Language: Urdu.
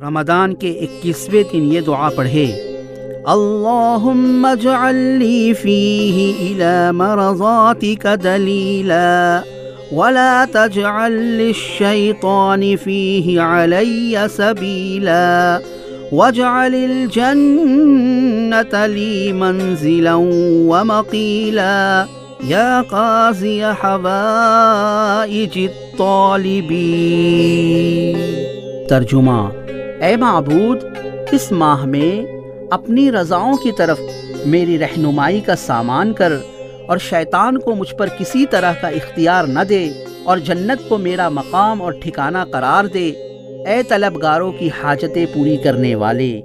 رمضان کے اکیسویں دن یہ دعا پڑھے، اللہم اجعل لی فیہ الى مرضاتک دلیلا ولا تجعل للشیطان فیہ علی سبیلا واجعل الجنة لی منزلا ومقیلا یا قاضی حوائج الطالبین. ترجمہ اے معبود، اس ماہ میں اپنی رضاؤں کی طرف میری رہنمائی کا سامان کر اور شیطان کو مجھ پر کسی طرح کا اختیار نہ دے اور جنت کو میرا مقام اور ٹھکانہ قرار دے، اے طلبگاروں کی حاجتیں پوری کرنے والے۔